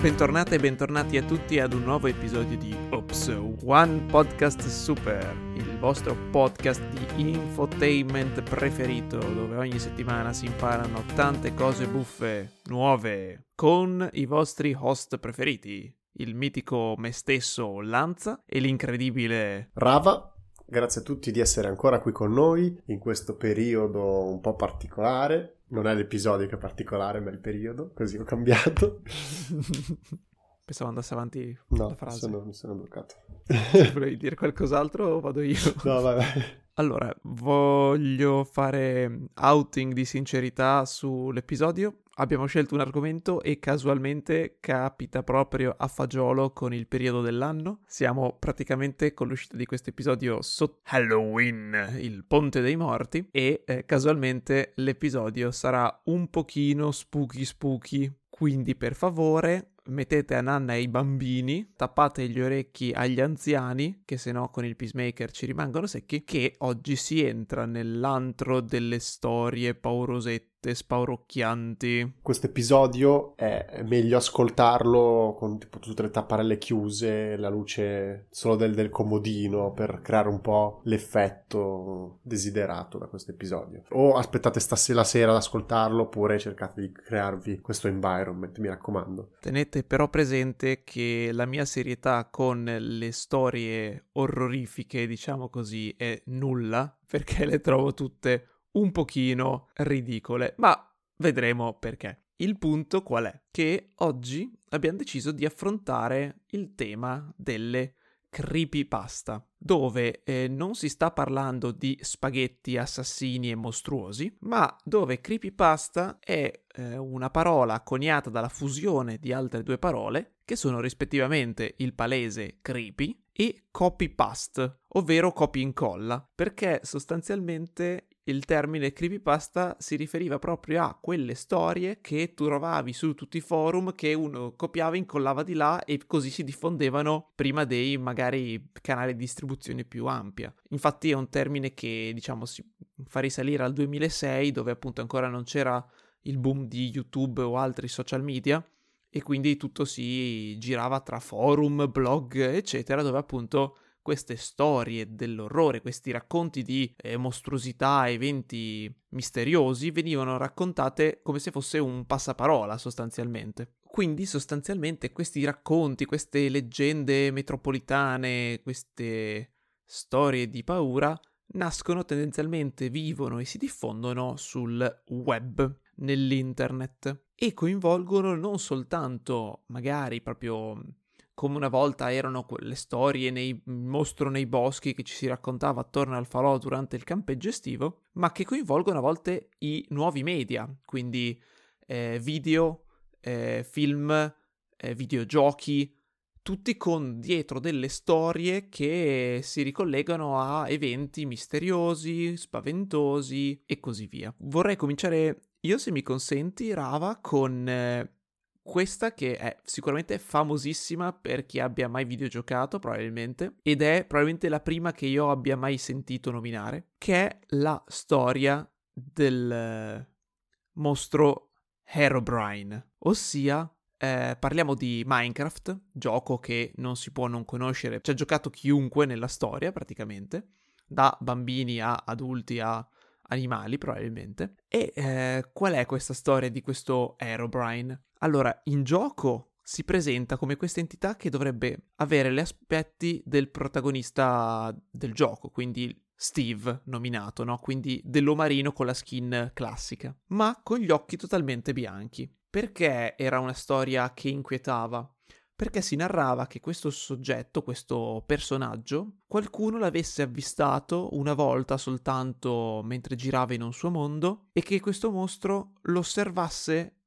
Bentornate e bentornati a tutti ad un nuovo episodio di Ops One Podcast Super, il vostro podcast di infotainment preferito, dove ogni settimana si imparano tante cose buffe, nuove, con i vostri host preferiti, il mitico me stesso Lanza e l'incredibile Rava. Grazie a tutti di essere ancora qui con noi in questo periodo un po' particolare. Non è l'episodio che è particolare, ma il periodo, così ho cambiato. Pensavo andasse avanti No, la frase. sono- mi sono bloccato. Volevi dire qualcos'altro o vado io? No, vai. Allora, voglio fare outing di sincerità sull'episodio. Abbiamo scelto un argomento e casualmente capita proprio a fagiolo con il periodo dell'anno. Siamo praticamente con l'uscita di questo episodio sotto Halloween, il ponte dei morti, e eh, casualmente l'episodio sarà un pochino spooky spooky. Quindi per favore mettete a nanna i bambini, tappate gli orecchi agli anziani, che se no con il peacemaker ci rimangono secchi, che oggi si entra nell'antro delle storie paurosette, spaurocchianti. Questo episodio è è meglio ascoltarlo con tipo tutte le tapparelle chiuse, la luce solo del, del comodino per creare un po' l'effetto desiderato da questo episodio. O aspettate stasera sera ad ascoltarlo oppure cercate di crearvi questo environment, mi raccomando. Tenete però presente che la mia serietà con le storie orrorifiche, diciamo così, è nulla, perché le trovo tutte un pochino ridicole, ma vedremo perché. Il punto qual è? Che oggi abbiamo deciso di affrontare il tema delle creepypasta, dove eh, non si sta parlando di spaghetti assassini e mostruosi, ma dove creepypasta è eh, una parola coniata dalla fusione di altre due parole, che sono rispettivamente il palese creepy e copypaste, ovvero copia incolla, perché sostanzialmente il termine creepypasta si riferiva proprio a quelle storie che tu trovavi su tutti i forum che uno copiava, incollava di là e così si diffondevano prima dei magari canali di distribuzione più ampia. Infatti è un termine che diciamo si fa risalire al 2006 dove appunto ancora non c'era il boom di YouTube o altri social media e quindi tutto si girava tra forum, blog, eccetera, dove appunto queste storie dell'orrore, questi racconti di eh, mostruosità, eventi misteriosi venivano raccontate come se fosse un passaparola sostanzialmente. Quindi sostanzialmente questi racconti, queste leggende metropolitane, queste storie di paura nascono tendenzialmente, vivono e si diffondono sul web, nell'internet e coinvolgono non soltanto magari proprio come una volta erano quelle storie nei mostro nei boschi che ci si raccontava attorno al falò durante il campeggio estivo, ma che coinvolgono a volte i nuovi media, quindi eh, video, eh, film, eh, videogiochi, tutti con dietro delle storie che si ricollegano a eventi misteriosi, spaventosi e così via. Vorrei cominciare io, se mi consenti, Rava, con eh, questa che è sicuramente famosissima per chi abbia mai videogiocato, probabilmente, ed è probabilmente la prima che io abbia mai sentito nominare, che è la storia del eh, mostro Herobrine, ossia eh, parliamo di Minecraft, gioco che non si può non conoscere, ci ha giocato chiunque nella storia praticamente, da bambini a adulti a animali probabilmente. E eh, qual è questa storia di questo Aerobrine? Allora, in gioco si presenta come questa entità che dovrebbe avere gli aspetti del protagonista del gioco, quindi Steve nominato, no? Quindi dell'omarino con la skin classica, ma con gli occhi totalmente bianchi. Perché era una storia che inquietava? Perché si narrava che questo soggetto, questo personaggio, qualcuno l'avesse avvistato una volta soltanto mentre girava in un suo mondo e che questo mostro lo osservasse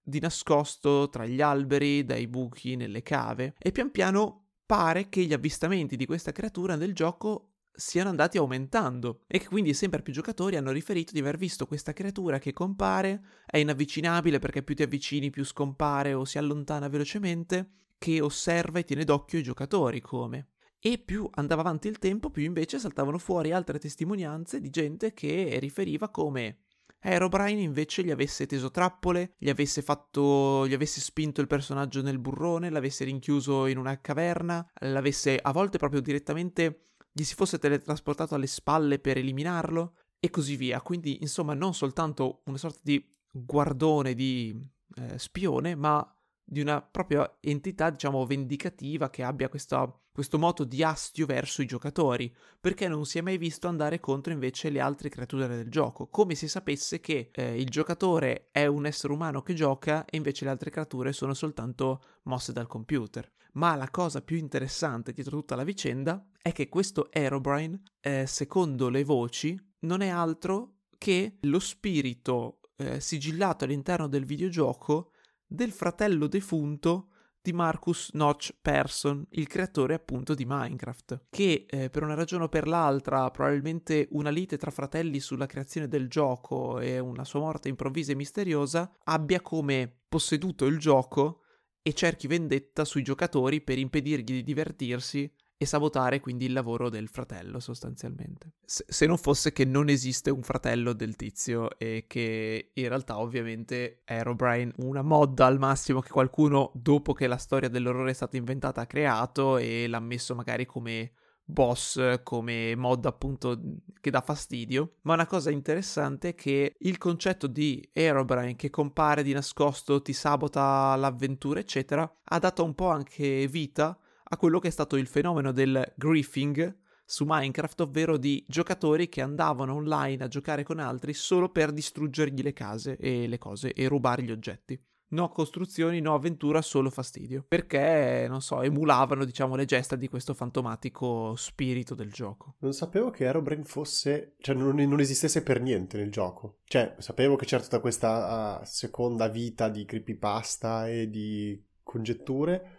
di nascosto tra gli alberi, dai buchi, nelle cave e pian piano pare che gli avvistamenti di questa creatura nel gioco siano andati aumentando e che quindi sempre più giocatori hanno riferito di aver visto questa creatura che compare, è inavvicinabile perché più ti avvicini più scompare o si allontana velocemente, che osserva e tiene d'occhio i giocatori come. E più andava avanti il tempo, più invece saltavano fuori altre testimonianze di gente che riferiva come Aerobrine invece gli avesse teso trappole, gli avesse fatto. gli avesse spinto il personaggio nel burrone, l'avesse rinchiuso in una caverna, l'avesse a volte proprio direttamente gli si fosse teletrasportato alle spalle per eliminarlo e così via. Quindi, insomma, non soltanto una sorta di guardone di eh, spione, ma di una propria entità, diciamo, vendicativa che abbia questa, questo moto di astio verso i giocatori, perché non si è mai visto andare contro invece le altre creature del gioco, come se sapesse che eh, il giocatore è un essere umano che gioca e invece le altre creature sono soltanto mosse dal computer. Ma la cosa più interessante dietro tutta la vicenda è che questo Aerobrine, eh, secondo le voci, non è altro che lo spirito eh, sigillato all'interno del videogioco del fratello defunto di Marcus Notch Persson, il creatore appunto di Minecraft, che eh, per una ragione o per l'altra, probabilmente una lite tra fratelli sulla creazione del gioco e una sua morte improvvisa e misteriosa, abbia come posseduto il gioco e cerchi vendetta sui giocatori per impedirgli di divertirsi e sabotare quindi il lavoro del fratello sostanzialmente. Se, non fosse che non esiste un fratello del tizio e che in realtà ovviamente è Herobrine una mod al massimo che qualcuno dopo che la storia dell'orrore è stata inventata ha creato e l'ha messo magari come boss come mod appunto che dà fastidio, ma una cosa interessante è che il concetto di Herobrine che compare di nascosto, ti sabota l'avventura, eccetera, ha dato un po' anche vita a quello che è stato il fenomeno del griefing su Minecraft, ovvero di giocatori che andavano online a giocare con altri solo per distruggergli le case e le cose e rubare gli oggetti. No costruzioni, no avventura, solo fastidio. Perché, non so, emulavano, diciamo, le gesta di questo fantomatico spirito del gioco. Non sapevo che Aerobrain fosse... cioè non, non esistesse per niente nel gioco. Cioè, sapevo che c'era tutta questa uh, seconda vita di creepypasta e di congetture,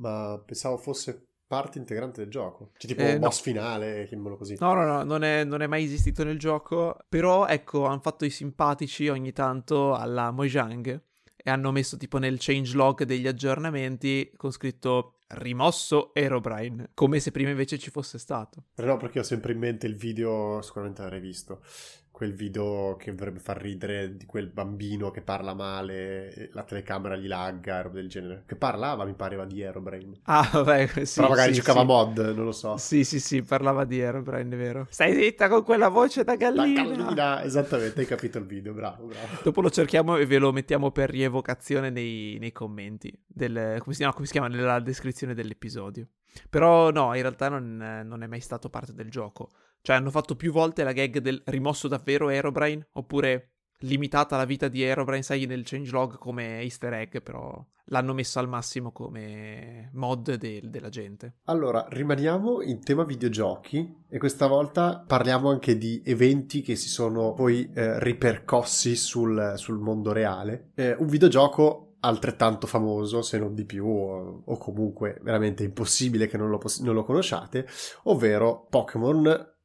ma pensavo fosse parte integrante del gioco. Cioè, tipo eh, boss no. finale, chiamiamolo così. No, no, no, non è, non è, mai esistito nel gioco. Però, ecco, hanno fatto i simpatici ogni tanto alla Mojang e hanno messo tipo nel changelog degli aggiornamenti con scritto rimosso Herobrine, come se prima invece ci fosse stato. Eh no, perché ho sempre in mente il video, sicuramente l'avrei visto, quel video che dovrebbe far ridere di quel bambino che parla male, la telecamera gli lagga, roba del genere. Che parlava, mi pareva di Aerobrain. Ah, vabbè, sì. Però magari sì, giocava sì. mod, non lo so. Sì, sì, sì, parlava di Aerobrain, è vero. Stai zitta con quella voce da gallina. Da gallina, esattamente, hai capito il video, bravo, bravo. Dopo lo cerchiamo e ve lo mettiamo per rievocazione nei, nei commenti, del, come, si, no, come si chiama, nella descrizione dell'episodio. Però no, in realtà non, non è mai stato parte del gioco. Cioè, hanno fatto più volte la gag del rimosso davvero Aerobrain, oppure limitata la vita di Aerobrain, sai, nel changelog come easter egg, però l'hanno messo al massimo come mod de- della gente. Allora, rimaniamo in tema videogiochi e questa volta parliamo anche di eventi che si sono poi eh, ripercossi sul, sul, mondo reale. Eh, un videogioco altrettanto famoso, se non di più, o, o comunque veramente impossibile che non lo, poss- non lo conosciate, ovvero Pokémon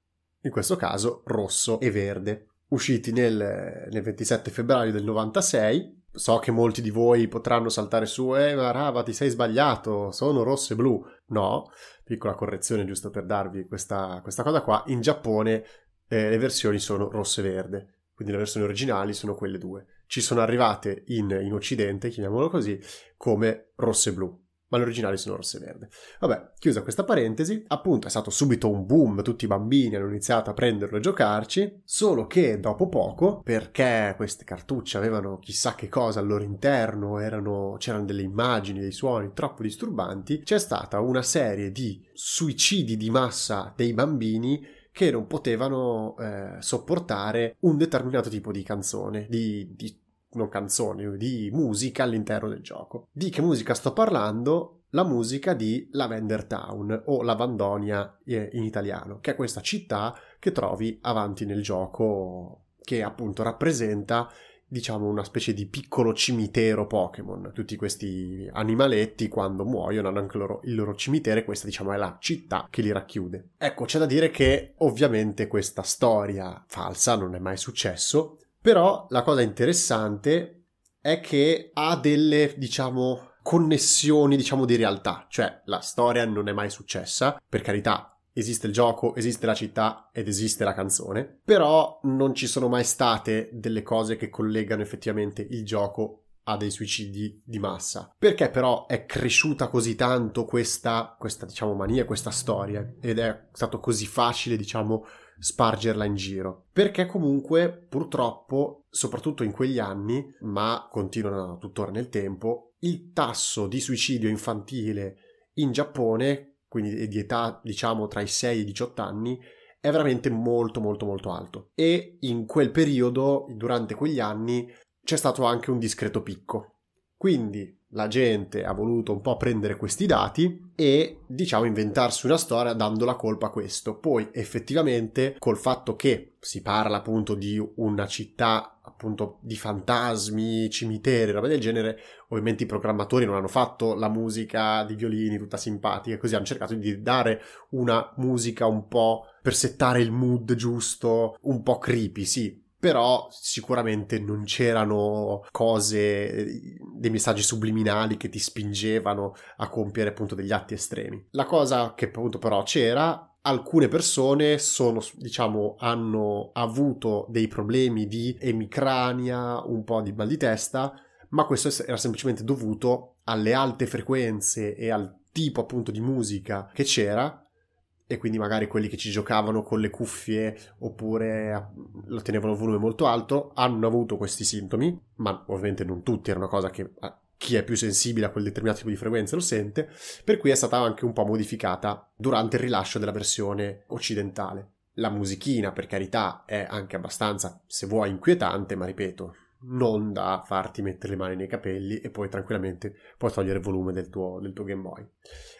in questo caso rosso e verde, usciti nel, nel 27 febbraio del 96. So che molti di voi potranno saltare su, eh, ma Rava, ti sei sbagliato, sono rosso e blu. No, piccola correzione giusto per darvi questa, questa cosa qua. In Giappone eh, le versioni sono rosso e verde, quindi le versioni originali sono quelle due. Ci sono arrivate in, in Occidente, chiamiamolo così, come rosso e blu ma le originali sono rosse e verde. Vabbè, chiusa questa parentesi, appunto è stato subito un boom, tutti i bambini hanno iniziato a prenderlo e giocarci, solo che dopo poco, perché queste cartucce avevano chissà che cosa al loro interno, erano, c'erano delle immagini, dei suoni troppo disturbanti, c'è stata una serie di suicidi di massa dei bambini che non potevano eh, sopportare un determinato tipo di canzone, di, di non canzoni, di musica all'interno del gioco. Di che musica sto parlando? La musica di Lavender Town o Lavandonia eh, in italiano, che è questa città che trovi avanti nel gioco che appunto rappresenta diciamo una specie di piccolo cimitero Pokémon. Tutti questi animaletti quando muoiono hanno anche loro, il loro cimitero e questa diciamo è la città che li racchiude. Ecco, c'è da dire che ovviamente questa storia falsa non è mai successo, però la cosa interessante è che ha delle, diciamo, connessioni, diciamo, di realtà. Cioè, la storia non è mai successa, per carità, esiste il gioco, esiste la città ed esiste la canzone, però non ci sono mai state delle cose che collegano effettivamente il gioco a dei suicidi di massa. Perché però è cresciuta così tanto questa, questa diciamo, mania, questa storia ed è stato così facile, diciamo, spargerla in giro. Perché comunque, purtroppo, soprattutto in quegli anni, ma continuano tuttora nel tempo, il tasso di suicidio infantile in Giappone, quindi di età diciamo tra i 6 e i 18 anni, è veramente molto molto molto alto. E in quel periodo, durante quegli anni, c'è stato anche un discreto picco. Quindi la gente ha voluto un po' prendere questi dati e diciamo inventarsi una storia dando la colpa a questo. Poi effettivamente col fatto che si parla appunto di una città appunto di fantasmi, cimiteri, roba del genere, ovviamente i programmatori non hanno fatto la musica di violini tutta simpatica, così hanno cercato di dare una musica un po' per settare il mood giusto, un po' creepy, sì, però sicuramente non c'erano cose, dei messaggi subliminali che ti spingevano a compiere appunto degli atti estremi. La cosa che appunto però c'era alcune persone sono, diciamo, hanno avuto dei problemi di emicrania, un po' di mal di testa, ma questo era semplicemente dovuto alle alte frequenze e al tipo appunto di musica che c'era e quindi magari quelli che ci giocavano con le cuffie oppure lo tenevano a volume molto alto hanno avuto questi sintomi, ma ovviamente non tutti, era una cosa che chi è più sensibile a quel determinato tipo di frequenza lo sente, per cui è stata anche un po' modificata durante il rilascio della versione occidentale. La musichina, per carità, è anche abbastanza, se vuoi, inquietante, ma ripeto, non da farti mettere le mani nei capelli e poi tranquillamente puoi togliere il volume del tuo, del tuo Game Boy.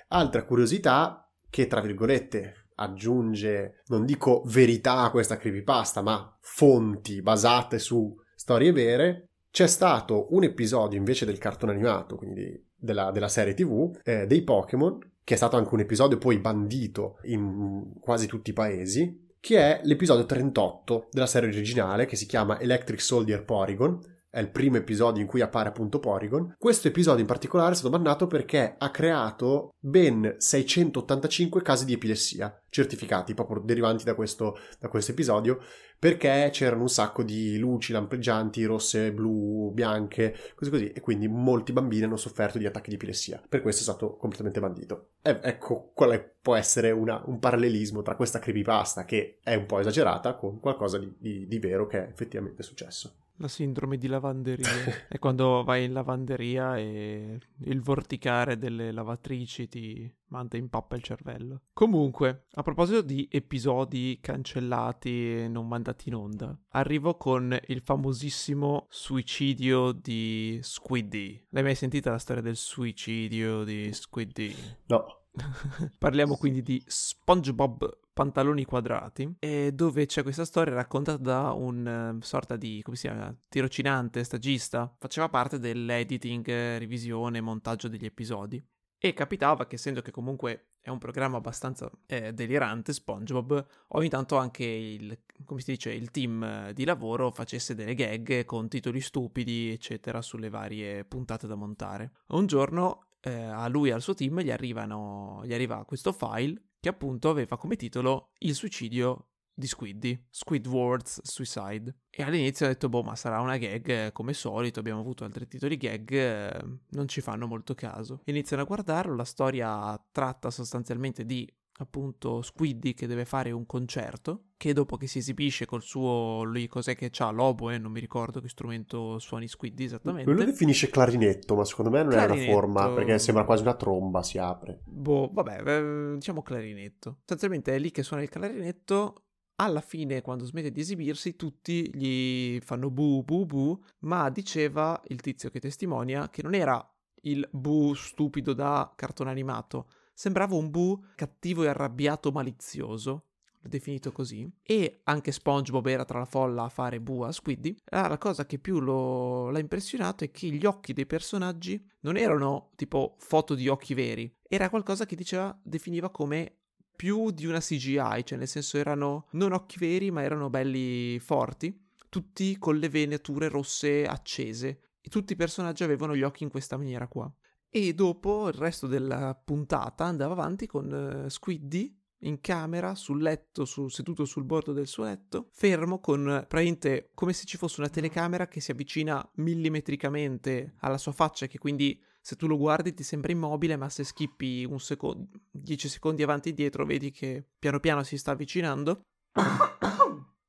Altra curiosità che tra virgolette aggiunge, non dico verità a questa creepypasta, ma fonti basate su storie vere, c'è stato un episodio invece del cartone animato, quindi della, della serie TV, eh, dei Pokémon, che è stato anche un episodio poi bandito in quasi tutti i paesi, che è l'episodio 38 della serie originale, che si chiama Electric Soldier Porygon, è il primo episodio in cui appare appunto Porygon. Questo episodio in particolare è stato bannato perché ha creato ben 685 casi di epilessia certificati proprio derivanti da questo, da questo episodio perché c'erano un sacco di luci lampeggianti rosse, blu, bianche, così così e quindi molti bambini hanno sofferto di attacchi di epilessia. Per questo è stato completamente bandito. E ecco qual può essere una, un parallelismo tra questa creepypasta che è un po' esagerata con qualcosa di, di, di vero che è effettivamente successo. La sindrome di lavanderia. è quando vai in lavanderia e il vorticare delle lavatrici ti manda in pappa il cervello. Comunque, a proposito di episodi cancellati e non mandati in onda, arrivo con il famosissimo suicidio di Squiddy. L'hai mai sentita la storia del suicidio di Squiddy? No. Parliamo quindi di SpongeBob pantaloni quadrati, dove c'è questa storia raccontata da un uh, sorta di, come si chiama, tirocinante, stagista, faceva parte dell'editing, revisione, montaggio degli episodi. E capitava che, essendo che comunque è un programma abbastanza eh, delirante, SpongeBob, ogni tanto anche il, come si dice, il team di lavoro facesse delle gag con titoli stupidi, eccetera, sulle varie puntate da montare. Un giorno eh, a lui e al suo team gli, arrivano, gli arriva questo file che appunto aveva come titolo Il suicidio di Squiddy, Squidward's Suicide. E all'inizio ho detto, boh, ma sarà una gag come solito, abbiamo avuto altri titoli gag, eh, non ci fanno molto caso. Iniziano a guardarlo, la storia tratta sostanzialmente di appunto Squiddy che deve fare un concerto che dopo che si esibisce col suo lui cos'è che c'ha? L'oboe? Non mi ricordo che strumento suoni Squiddy esattamente. Lui lo definisce clarinetto ma secondo me non clarinetto... è una forma perché sembra quasi una tromba si apre. Boh vabbè eh, diciamo clarinetto. Sostanzialmente è lì che suona il clarinetto alla fine, quando smette di esibirsi, tutti gli fanno bu bu bu, ma diceva il tizio che testimonia che non era il bu stupido da cartone animato, sembrava un bu cattivo e arrabbiato malizioso, definito così, e anche SpongeBob era tra la folla a fare bu a Squiddy. Allora, la cosa che più lo... l'ha impressionato è che gli occhi dei personaggi non erano tipo foto di occhi veri, era qualcosa che diceva, definiva come più di una CGI, cioè nel senso erano non occhi veri ma erano belli forti, tutti con le venature rosse accese e tutti i personaggi avevano gli occhi in questa maniera qua. E dopo il resto della puntata andava avanti con uh, Squiddy in camera, sul letto, su, seduto sul bordo del suo letto, fermo con praticamente come se ci fosse una telecamera che si avvicina millimetricamente alla sua faccia, che quindi se tu lo guardi ti sembra immobile, ma se skippi un secondo, 10 secondi avanti e dietro, vedi che piano piano si sta avvicinando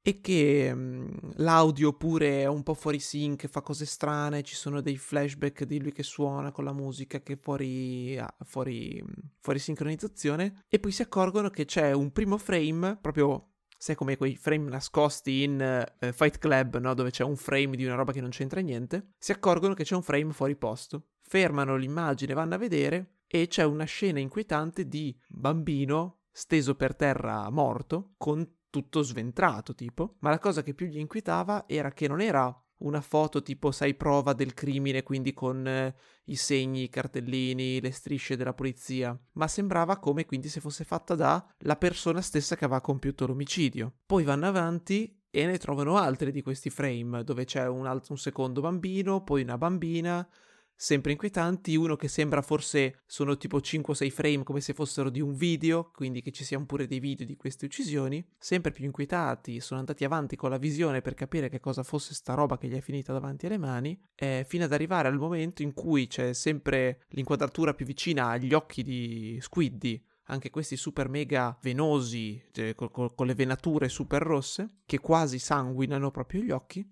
e che mh, l'audio pure è un po' fuori sync, fa cose strane, ci sono dei flashback di lui che suona con la musica che fuori, ah, fuori, fuori sincronizzazione. E poi si accorgono che c'è un primo frame proprio sai come quei frame nascosti in uh, Fight Club, no? dove c'è un frame di una roba che non c'entra niente, si accorgono che c'è un frame fuori posto, fermano l'immagine, vanno a vedere e c'è una scena inquietante di bambino steso per terra morto con tutto sventrato tipo, ma la cosa che più gli inquietava era che non era una foto tipo sai prova del crimine quindi con eh, i segni, i cartellini, le strisce della polizia, ma sembrava come quindi se fosse fatta da la persona stessa che aveva compiuto l'omicidio. Poi vanno avanti e ne trovano altri di questi frame dove c'è un, alt- un secondo bambino, poi una bambina, sempre inquietanti, uno che sembra forse sono tipo 5 6 frame come se fossero di un video, quindi che ci siano pure dei video di queste uccisioni, sempre più inquietati, sono andati avanti con la visione per capire che cosa fosse sta roba che gli è finita davanti alle mani, eh, fino ad arrivare al momento in cui c'è sempre l'inquadratura più vicina agli occhi di Squiddy, anche questi super mega venosi, cioè, con, con le venature super rosse, che quasi sanguinano proprio gli occhi,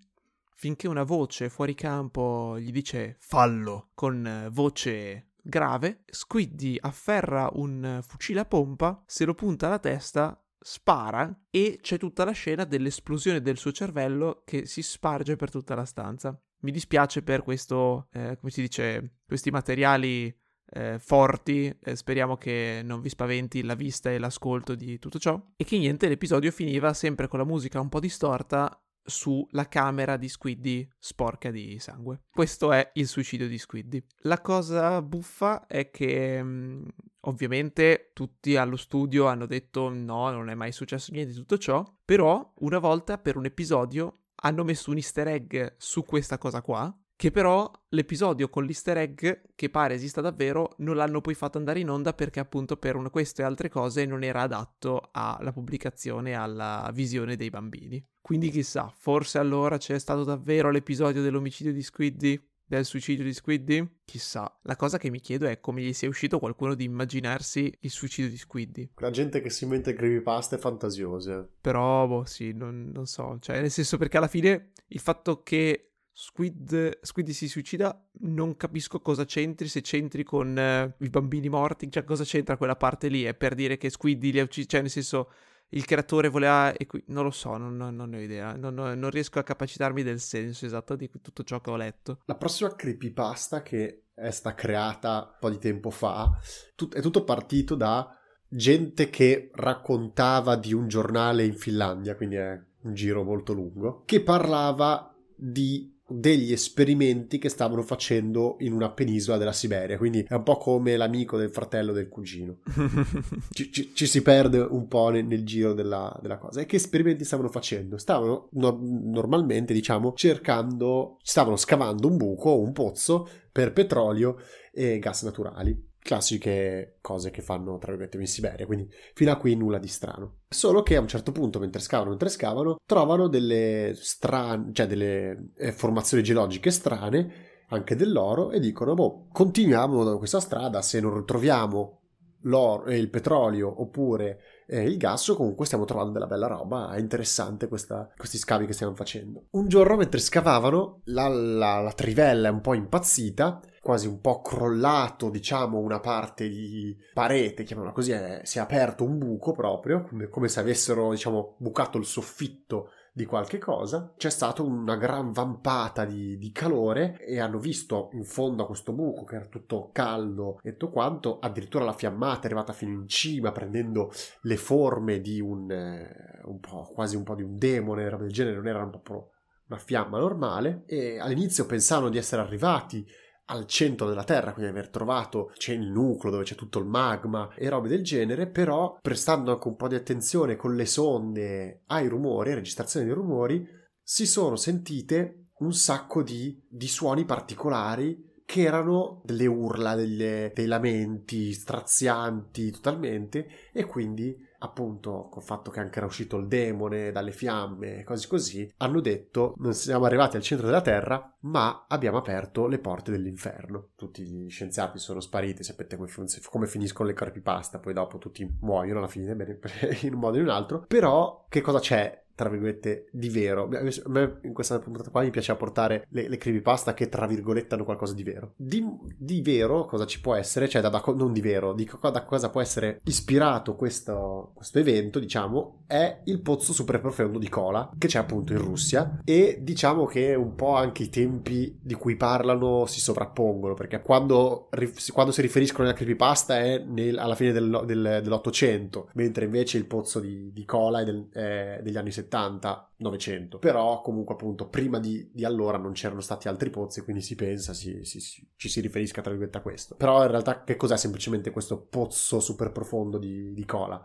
finché una voce fuori campo gli dice fallo con voce grave, Squiddy afferra un fucile a pompa, se lo punta alla testa, spara e c'è tutta la scena dell'esplosione del suo cervello che si sparge per tutta la stanza. Mi dispiace per questo, eh, come si dice, questi materiali eh, forti, eh, speriamo che non vi spaventi la vista e l'ascolto di tutto ciò. E che niente, l'episodio finiva sempre con la musica un po' distorta sulla camera di Squiddy sporca di sangue. Questo è il suicidio di Squiddy. La cosa buffa è che mm, ovviamente tutti allo studio hanno detto no, non è mai successo niente di tutto ciò, però una volta per un episodio hanno messo un easter egg su questa cosa qua che però l'episodio con l'easter egg, che pare esista davvero, non l'hanno poi fatto andare in onda perché appunto per una, queste e altre cose non era adatto alla pubblicazione e alla visione dei bambini. Quindi chissà, forse allora c'è stato davvero l'episodio dell'omicidio di Squiddy? Del suicidio di Squiddy? Chissà. La cosa che mi chiedo è come gli sia uscito qualcuno di immaginarsi il suicidio di Squiddy. La gente che si inventa creepypasta è fantasiose. Però, boh, sì, non, non so. Cioè, nel senso perché alla fine il fatto che Squid, Squid si suicida, non capisco cosa c'entri, se c'entri con uh, i bambini morti, cioè cosa c'entra quella parte lì? È per dire che Squiddy li ha uccisi, cioè nel senso il creatore voleva... Equi- non lo so, non, non, non ne ho idea, non, non, riesco a capacitarmi del senso esatto di tutto ciò che ho letto. La prossima creepypasta che è stata creata un po' di tempo fa tut- è tutto partito da gente che raccontava di un giornale in Finlandia, quindi è un giro molto lungo, che parlava di degli esperimenti che stavano facendo in una penisola della Siberia, quindi è un po' come l'amico del fratello del cugino. ci, ci, ci, si perde un po' nel, nel giro della, della, cosa. E che esperimenti stavano facendo? Stavano no, normalmente, diciamo, cercando, stavano scavando un buco, un pozzo per petrolio e gas naturali classiche cose che fanno, tra virgolette, in Siberia, quindi fino a qui nulla di strano. Solo che a un certo punto, mentre scavano, mentre scavano, trovano delle strane, cioè delle eh, formazioni geologiche strane, anche dell'oro, e dicono, boh, continuiamo da questa strada, se non troviamo l'oro, eh, il petrolio oppure eh, il gas, comunque stiamo trovando della bella roba, è interessante questa, questi scavi che stiamo facendo. Un giorno mentre scavavano, la, la, la trivella è un po' impazzita, quasi un po' crollato, diciamo, una parte di parete, chiamiamola così, è, si è aperto un buco proprio, come, come se avessero, diciamo, bucato il soffitto di qualche cosa, c'è stata una gran vampata di, di, calore e hanno visto in fondo a questo buco che era tutto caldo e tutto quanto, addirittura la fiammata è arrivata fino in cima prendendo le forme di un, eh, un po', quasi un po' di un demone, roba del genere, non era po' una fiamma normale. E all'inizio pensavano di essere arrivati al centro della Terra, quindi aver trovato c'è il nucleo dove c'è tutto il magma e robe del genere, però prestando anche un po' di attenzione con le sonde ai rumori, registrazione dei rumori, si sono sentite un sacco di, di suoni particolari che erano delle urla, delle, dei lamenti strazianti totalmente e quindi appunto col fatto che anche era uscito il demone dalle fiamme cose così, hanno detto non siamo arrivati al centro della Terra, ma abbiamo aperto le porte dell'inferno. Tutti gli scienziati sono spariti, sapete come, come finiscono le creepypasta, poi dopo tutti muoiono alla fine, in un modo o in un altro. Però che cosa c'è tra virgolette, di vero. A me in questa puntata qua mi piace portare le, le creepypasta che, tra virgolette, hanno qualcosa di vero. Di, di vero cosa ci può essere? Cioè, da, da, non di vero, di da cosa può essere ispirato questo, questo evento, diciamo, è il pozzo super profondo di Kola, che c'è appunto in Russia, e diciamo che un po' anche i tempi di cui parlano si sovrappongono, perché quando, quando si riferiscono alla creepypasta è nel, alla fine del, del, dell'Ottocento, mentre invece il pozzo di, di Kola è, del, è degli anni 70 70, 900. Però comunque appunto prima di, di, allora non c'erano stati altri pozzi, quindi si pensa si, si, si, ci si riferisca tra virgolette a questo. Però in realtà che cos'è semplicemente questo pozzo super profondo di, di cola?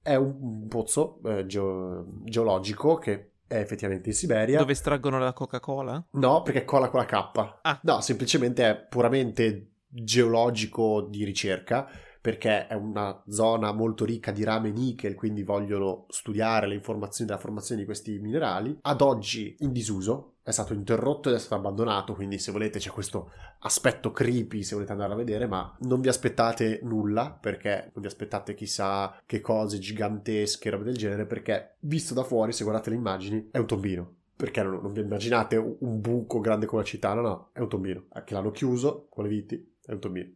È un, un pozzo eh, geo, geologico che è effettivamente in Siberia. Dove estraggono la Coca-Cola? No, perché è cola con la K. Ah. No, semplicemente è puramente geologico di ricerca perché è una zona molto ricca di rame e nickel, quindi vogliono studiare le informazioni della formazione di questi minerali. Ad oggi in disuso, è stato interrotto ed è stato abbandonato, quindi se volete c'è questo aspetto creepy se volete andare a vedere, ma non vi aspettate nulla, perché non vi aspettate chissà che cose gigantesche, robe del genere, perché visto da fuori, se guardate le immagini, è un tombino. Perché non, non, vi immaginate un buco grande come la città, no, no, è un tombino, che l'hanno chiuso con le viti, è un tombino.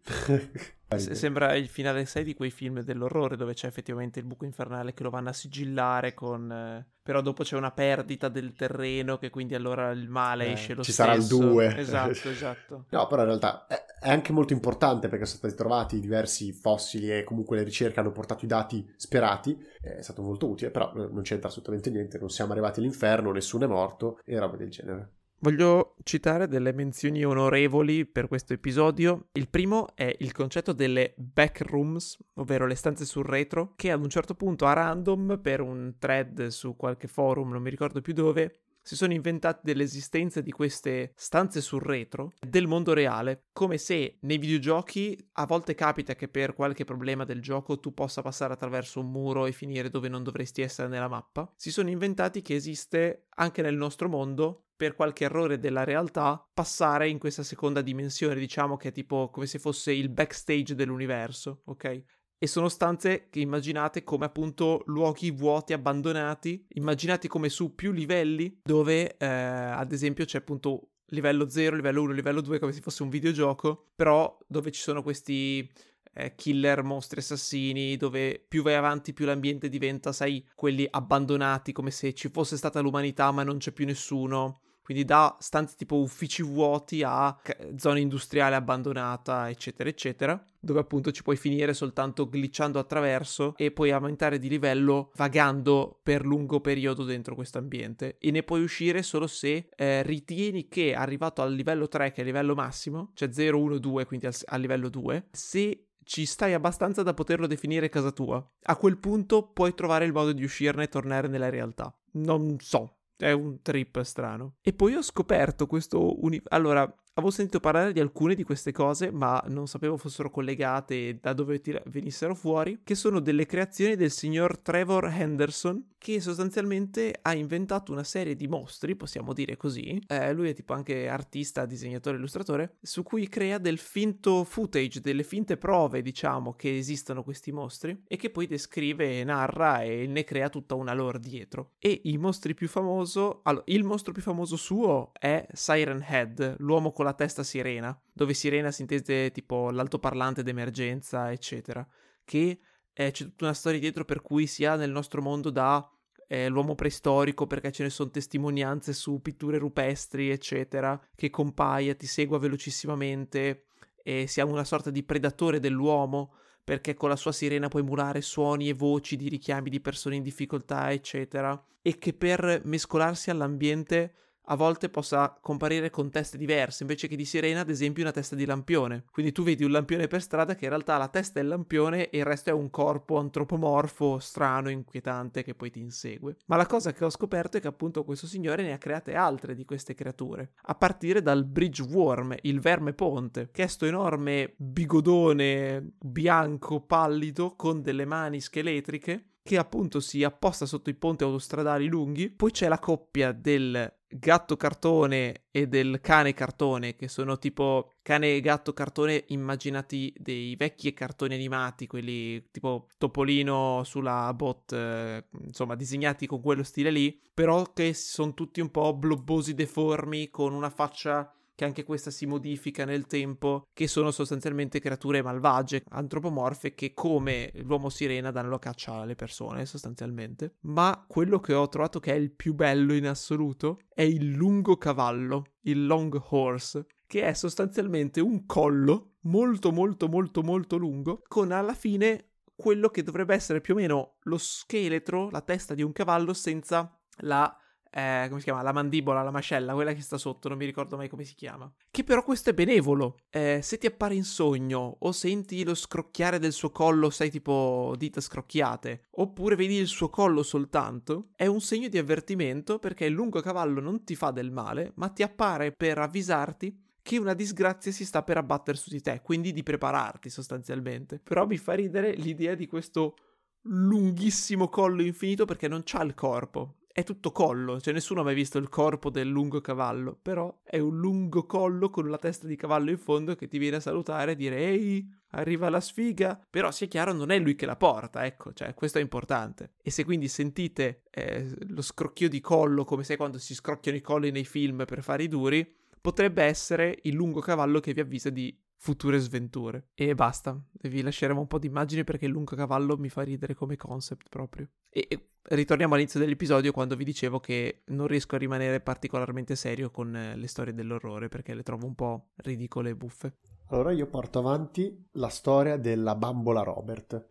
Sembra il finale 6 di quei film dell'orrore dove c'è effettivamente il buco infernale che lo vanno a sigillare con... Eh, però dopo c'è una perdita del terreno che quindi allora il male eh, esce lo ci stesso. Ci sarà il 2. Esatto, esatto. no, però in realtà è, è, anche molto importante perché sono stati trovati diversi fossili e comunque le ricerche hanno portato i dati sperati. È stato molto utile, però non c'entra assolutamente niente. Non siamo arrivati all'inferno, nessuno è morto e roba del genere. Voglio citare delle menzioni onorevoli per questo episodio. Il primo è il concetto delle backrooms, ovvero le stanze sul retro, che ad un certo punto a random, per un thread su qualche forum, non mi ricordo più dove, si sono inventati dell'esistenza di queste stanze sul retro del mondo reale, come se nei videogiochi a volte capita che per qualche problema del gioco tu possa passare attraverso un muro e finire dove non dovresti essere nella mappa. Si sono inventati che esiste anche nel nostro mondo per qualche errore della realtà, passare in questa seconda dimensione, diciamo che è tipo come se fosse il backstage dell'universo, ok? E sono stanze che immaginate come appunto luoghi vuoti, abbandonati, immaginati come su più livelli, dove eh, ad esempio c'è appunto livello 0, livello 1, livello 2, come se fosse un videogioco, però dove ci sono questi eh, killer, mostri assassini, dove più vai avanti più l'ambiente diventa, sai, quelli abbandonati, come se ci fosse stata l'umanità ma non c'è più nessuno quindi da stanze tipo uffici vuoti a zone industriali abbandonata, eccetera, eccetera, dove appunto ci puoi finire soltanto glitchando attraverso e puoi aumentare di livello vagando per lungo periodo dentro questo ambiente e ne puoi uscire solo se eh, ritieni che arrivato al livello 3, che è il livello massimo, cioè 0, 1, 2, quindi al, al livello 2, se ci stai abbastanza da poterlo definire casa tua. A quel punto puoi trovare il modo di uscirne e tornare nella realtà. Non so, è un trip strano. E poi ho scoperto questo universo. Allora, avevo sentito parlare di alcune di queste cose, ma non sapevo fossero collegate e da dove tira- venissero fuori, che sono delle creazioni del signor Trevor Henderson, che sostanzialmente ha inventato una serie di mostri, possiamo dire così. Eh, lui è tipo anche artista, disegnatore, illustratore, su cui crea del finto footage, delle finte prove, diciamo, che esistono questi mostri, e che poi descrive, narra e ne crea tutta una lore dietro. E i mostri più famoso, allora, il mostro più famoso suo è Siren Head, l'uomo con la testa sirena, dove sirena si intende tipo l'altoparlante d'emergenza, eccetera, che eh, c'è tutta una storia dietro per cui sia nel nostro mondo da eh, l'uomo preistorico perché ce ne sono testimonianze su pitture rupestri, eccetera, che compaia, ti segua velocissimamente e sia una sorta di predatore dell'uomo perché con la sua sirena può emulare suoni e voci di richiami di persone in difficoltà, eccetera, e che per mescolarsi all'ambiente a volte possa comparire con teste diverse, invece che di sirena, ad esempio, una testa di lampione. Quindi tu vedi un lampione per strada che in realtà la testa è il lampione e il resto è un corpo antropomorfo, strano, inquietante che poi ti insegue. Ma la cosa che ho scoperto è che appunto questo signore ne ha create altre di queste creature, a partire dal Bridge Worm, il verme ponte, che è sto enorme bigodone bianco pallido con delle mani scheletriche che appunto si apposta sotto i ponti autostradali lunghi. Poi c'è la coppia del gatto cartone e del cane cartone, che sono tipo cane e gatto cartone immaginati dei vecchi cartoni animati, quelli tipo Topolino sulla bot, eh, insomma, disegnati con quello stile lì, però che sono tutti un po' blobbosi deformi con una faccia che anche questa si modifica nel tempo, che sono sostanzialmente creature malvagie, antropomorfe, che come l'uomo sirena danno la caccia alle persone, sostanzialmente. Ma quello che ho trovato che è il più bello in assoluto è il lungo cavallo, il long horse, che è sostanzialmente un collo molto molto molto molto lungo, con alla fine quello che dovrebbe essere più o meno lo scheletro, la testa di un cavallo senza la eh, come si chiama? La mandibola, la mascella, quella che sta sotto, non mi ricordo mai come si chiama. Che però questo è benevolo. Eh, se ti appare in sogno o senti lo scrocchiare del suo collo, sai tipo dita scrocchiate, oppure vedi il suo collo soltanto, è un segno di avvertimento perché il lungo cavallo non ti fa del male, ma ti appare per avvisarti che una disgrazia si sta per abbattere su di te, quindi di prepararti sostanzialmente. Però mi fa ridere l'idea di questo lunghissimo collo infinito perché non c'ha il corpo è tutto collo, cioè nessuno ha mai visto il corpo del lungo cavallo, però è un lungo collo con la testa di cavallo in fondo che ti viene a salutare e dire ehi, arriva la sfiga, però sia chiaro non è lui che la porta, ecco, cioè questo è importante. E se quindi sentite eh, lo scrocchio di collo, come sai quando si scrocchiano i colli nei film per fare i duri, potrebbe essere il lungo cavallo che vi avvisa di future sventure. E basta, vi lasceremo un po' di immagini perché lungo cavallo mi fa ridere come concept proprio. E, e ritorniamo all'inizio dell'episodio quando vi dicevo che non riesco a rimanere particolarmente serio con eh, le storie dell'orrore perché le trovo un po' ridicole e buffe. Allora io porto avanti la storia della bambola Robert.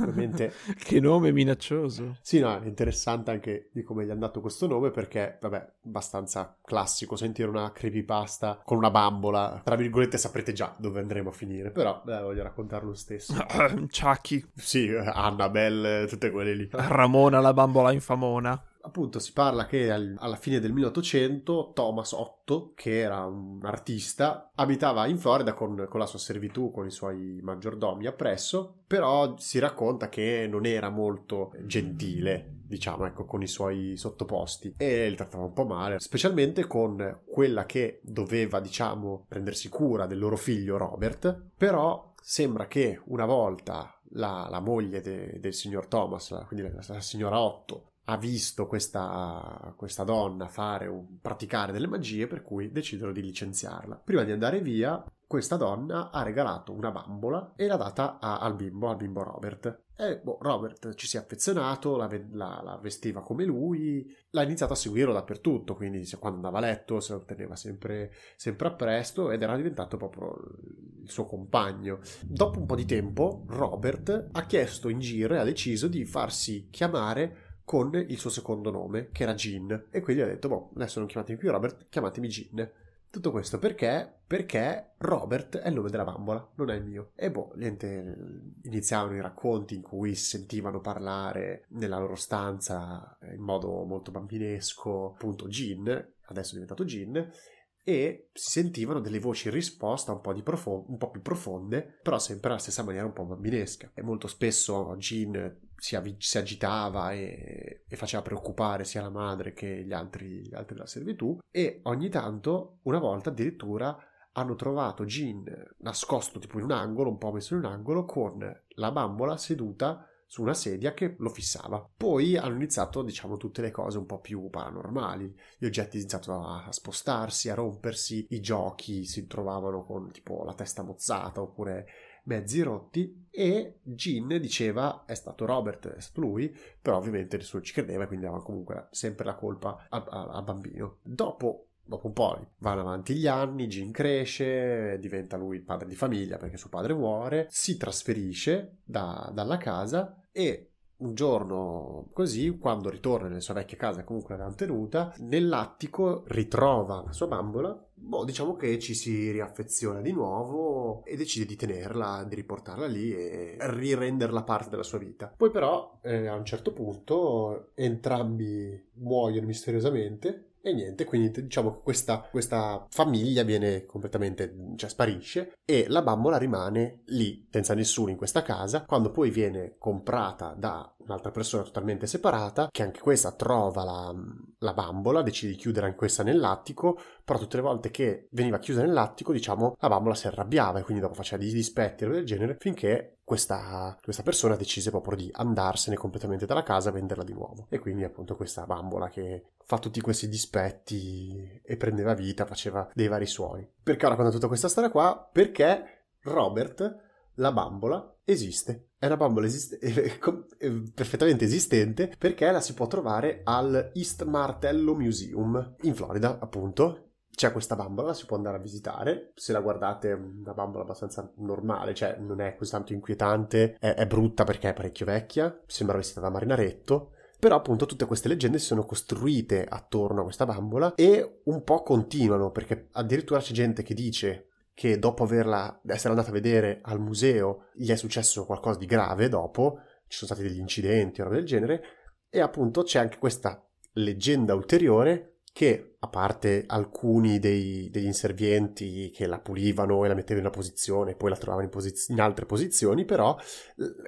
Ovviamente... che nome minaccioso. Sì, no, è interessante anche di come gli è andato questo nome perché, vabbè, abbastanza classico sentire una creepypasta con una bambola. Tra virgolette saprete già dove andremo a finire, però beh, voglio raccontarlo stesso. Chucky. Sì, Annabelle, tutte quelle lì. Ramona la bambola infamona appunto si parla che al, alla fine del 1800 Thomas Otto, che era un artista, abitava in Florida con, con, la sua servitù, con i suoi maggiordomi appresso, però si racconta che non era molto gentile diciamo, ecco, con i suoi sottoposti e li trattava un po' male, specialmente con quella che doveva, diciamo, prendersi cura del loro figlio Robert, però sembra che una volta la, la moglie de, del signor Thomas, quindi la, la signora Otto, ha visto questa, questa donna fare un, praticare delle magie per cui decidono di licenziarla. Prima di andare via, questa donna ha regalato una bambola e l'ha data a, al bimbo, al bimbo Robert. E boh, Robert ci si è affezionato, la, la, la, vestiva come lui, l'ha iniziato a seguirlo dappertutto, quindi quando andava a letto se lo teneva sempre, sempre appresto ed era diventato proprio il suo compagno. Dopo un po' di tempo, Robert ha chiesto in giro e ha deciso di farsi chiamare con il suo secondo nome, che era Gin. E quindi ha detto, boh, adesso non chiamatemi più Robert, chiamatemi Gin. Tutto questo perché? Perché Robert è il nome della bambola, non è il mio. E boh, niente, iniziavano i racconti in cui si sentivano parlare nella loro stanza in modo molto bambinesco, appunto Gin, adesso è diventato Gin, e si sentivano delle voci in risposta un po', profo- un po', più profonde, però sempre alla stessa maniera un po' bambinesca. E molto spesso Jean si, av- si agitava e-, e, faceva preoccupare sia la madre che gli altri, gli altri della servitù e ogni tanto, una volta addirittura, hanno trovato Jean nascosto tipo in un angolo, un po' messo in un angolo, con la bambola seduta su una sedia che lo fissava. Poi hanno iniziato, diciamo, tutte le cose un po' più paranormali. Gli oggetti hanno iniziato a spostarsi, a rompersi, i giochi si trovavano con tipo la testa mozzata oppure mezzi rotti e Gin diceva è stato Robert, è stato lui, però ovviamente nessuno ci credeva quindi aveva comunque sempre la colpa a, a, a bambino. Dopo dopo un po' vanno avanti gli anni, Jim cresce, diventa lui padre di famiglia perché suo padre muore, si trasferisce da, dalla casa e un giorno così, quando ritorna nella sua vecchia casa, comunque l'aveva tenuta, nell'attico ritrova la sua bambola. Boh, diciamo che ci si riaffeziona di nuovo e decide di tenerla, di riportarla lì e rirenderla parte della sua vita. Poi però, eh, a un certo punto, entrambi muoiono misteriosamente e niente, quindi diciamo che questa, questa, famiglia viene completamente, cioè sparisce e la bambola rimane lì, senza nessuno in questa casa, quando poi viene comprata da un'altra persona totalmente separata, che anche questa trova la, la bambola, decide di chiudere anche questa nell'attico, però tutte le volte che veniva chiusa nell'attico, diciamo, la bambola si arrabbiava e quindi dopo faceva dei dispetti e del genere, finché questa, questa, persona decise proprio di andarsene completamente dalla casa e venderla di nuovo. E quindi appunto questa bambola che fa tutti questi dispetti e prendeva vita, faceva dei vari suoni. Perché ho raccontato tutta questa storia qua? Perché Robert, la bambola, esiste. È una bambola esiste- perfettamente esistente perché la si può trovare al East Martello Museum in Florida, appunto, c'è questa bambola, si può andare a visitare. Se la guardate è una bambola abbastanza normale, cioè non è così tanto inquietante, è, è brutta perché è parecchio vecchia, sembra vestita da marinaretto. Però appunto tutte queste leggende si sono costruite attorno a questa bambola e un po' continuano, perché addirittura c'è gente che dice che dopo averla, essere andata a vedere al museo gli è successo qualcosa di grave dopo, ci sono stati degli incidenti o roba del genere, e appunto c'è anche questa leggenda ulteriore che a parte alcuni dei, degli inservienti che la pulivano e la mettevano in una posizione e poi la trovavano in, posiz- in altre posizioni, però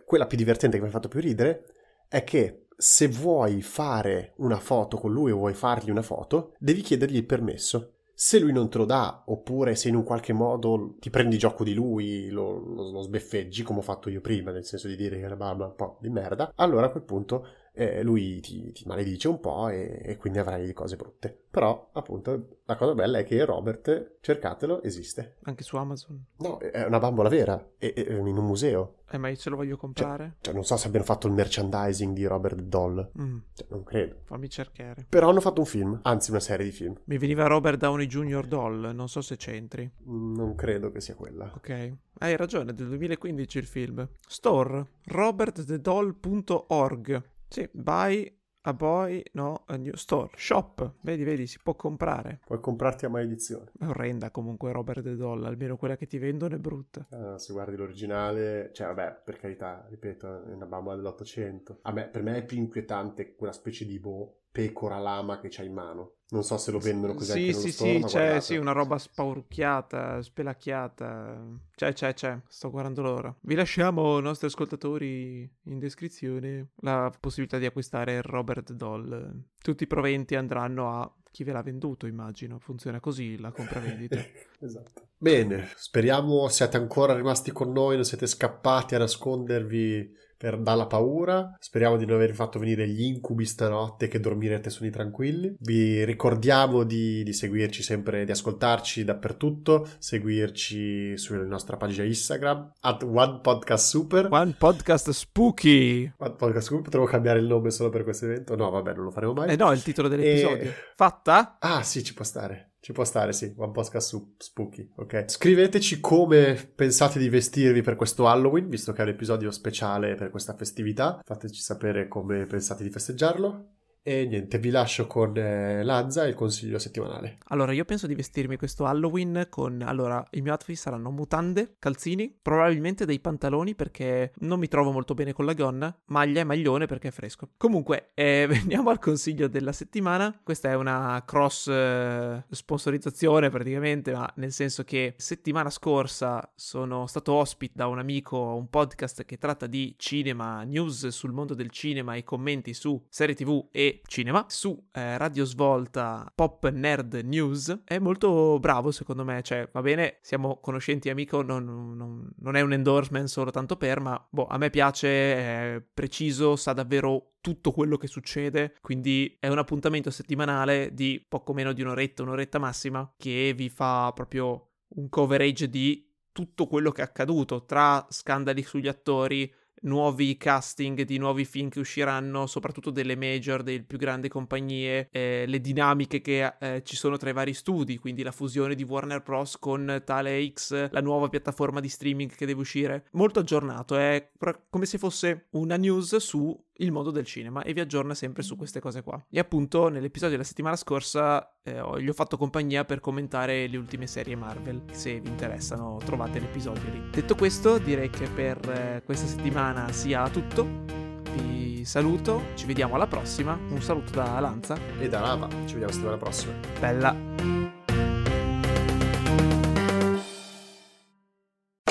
quella più divertente che mi ha fatto più ridere è che se vuoi fare una foto con lui o vuoi fargli una foto, devi chiedergli il permesso. Se lui non te lo dà, oppure se in un qualche modo ti prendi gioco di lui, lo, lo, lo sbeffeggi, come ho fatto io prima, nel senso di dire che era un po' di merda, allora a quel punto eh, lui ti, ti, maledice un po' e, e, quindi avrai cose brutte. Però, appunto, la cosa bella è che Robert, cercatelo, esiste. Anche su Amazon? No, è una bambola vera, è, è in un museo. Eh, ma io ce lo voglio comprare? Cioè, cioè non so se abbiano fatto il merchandising di Robert Doll. Mm. Cioè, non credo. Fammi cercare. Però hanno fatto un film, anzi una serie di film. Mi veniva Robert Downey Jr. Doll, non so se c'entri. Non credo che sia quella. Ok. Hai ragione, del 2015 il film. Store, robertthedoll.org. Sì, buy a boy, no, a new store, shop, vedi, vedi, si può comprare. Puoi comprarti a maledizione. È orrenda comunque Robert the Doll, almeno quella che ti vendono è brutta. Uh, se guardi l'originale, cioè vabbè, per carità, ripeto, è una bambola dell'Ottocento. Vabbè, per me è più inquietante quella specie di boh, pecora lama che c'hai in mano. Non so se lo vendono così sì, sì, store, sì, c'è sì, una roba spaurucchiata, spelacchiata. C'è, c'è, c'è. Sto guardando l'ora. Vi lasciamo, ai nostri ascoltatori, in descrizione la possibilità di acquistare il Robert Doll. Tutti i proventi andranno a chi ve l'ha venduto, immagino. Funziona così la compravendita. esatto. Bene, speriamo siate ancora rimasti con noi, non siete scappati a nascondervi per dalla paura. Speriamo di non aver fatto venire gli incubi stanotte che dormirete sonni tranquilli. Vi ricordiamo di, di seguirci sempre, di ascoltarci dappertutto, seguirci sulla nostra pagina Instagram at One Podcast Super. One Podcast Spooky. One Podcast Super, potremmo cambiare il nome solo per questo evento? No, vabbè, non lo faremo mai. Eh no, è il titolo dell'episodio. E... Fatta? Ah, sì, ci può stare. Ci può stare, sì, One Podcast Spooky, ok. Scriveteci come pensate di vestirvi per questo Halloween, visto che è un episodio speciale per questa festività. Fateci sapere come pensate di festeggiarlo. E niente, vi lascio con eh, Lanza e il consiglio settimanale. Allora, io penso di vestirmi questo Halloween con... Allora, il mio outfit saranno mutande, calzini, probabilmente dei pantaloni perché non mi trovo molto bene con la gonna, maglia e maglione perché è fresco. Comunque, eh, veniamo al consiglio della settimana. Questa è una cross eh, sponsorizzazione praticamente, ma nel senso che settimana scorsa sono stato ospite da un amico a un podcast che tratta di cinema, news sul mondo del cinema e commenti su serie tv e cinema su eh, Radio Svolta Pop Nerd News. È molto bravo secondo me, cioè va bene, siamo conoscenti amico, non, non, non è un endorsement solo tanto per, ma boh, a me piace, è preciso, sa davvero tutto quello che succede, quindi è un appuntamento settimanale di poco meno di un'oretta, un'oretta massima, che vi fa proprio un coverage di tutto quello che è accaduto, tra scandali sugli attori, nuovi casting di nuovi film che usciranno, soprattutto delle major, delle più grandi compagnie, eh, le dinamiche che eh, ci sono tra i vari studi, quindi la fusione di Warner Bros. con tale X, la nuova piattaforma di streaming che deve uscire. Molto aggiornato, è come se fosse una news su il mondo del cinema e vi aggiorna sempre su queste cose qua. E appunto nell'episodio della settimana scorsa eh, gli ho fatto compagnia per commentare le ultime serie Marvel. Se vi interessano trovate l'episodio lì. Detto questo direi che per eh, questa settimana sia tutto. Vi saluto, ci vediamo alla prossima. Un saluto da Lanza. E da Lava, ci vediamo settimana prossima. Bella.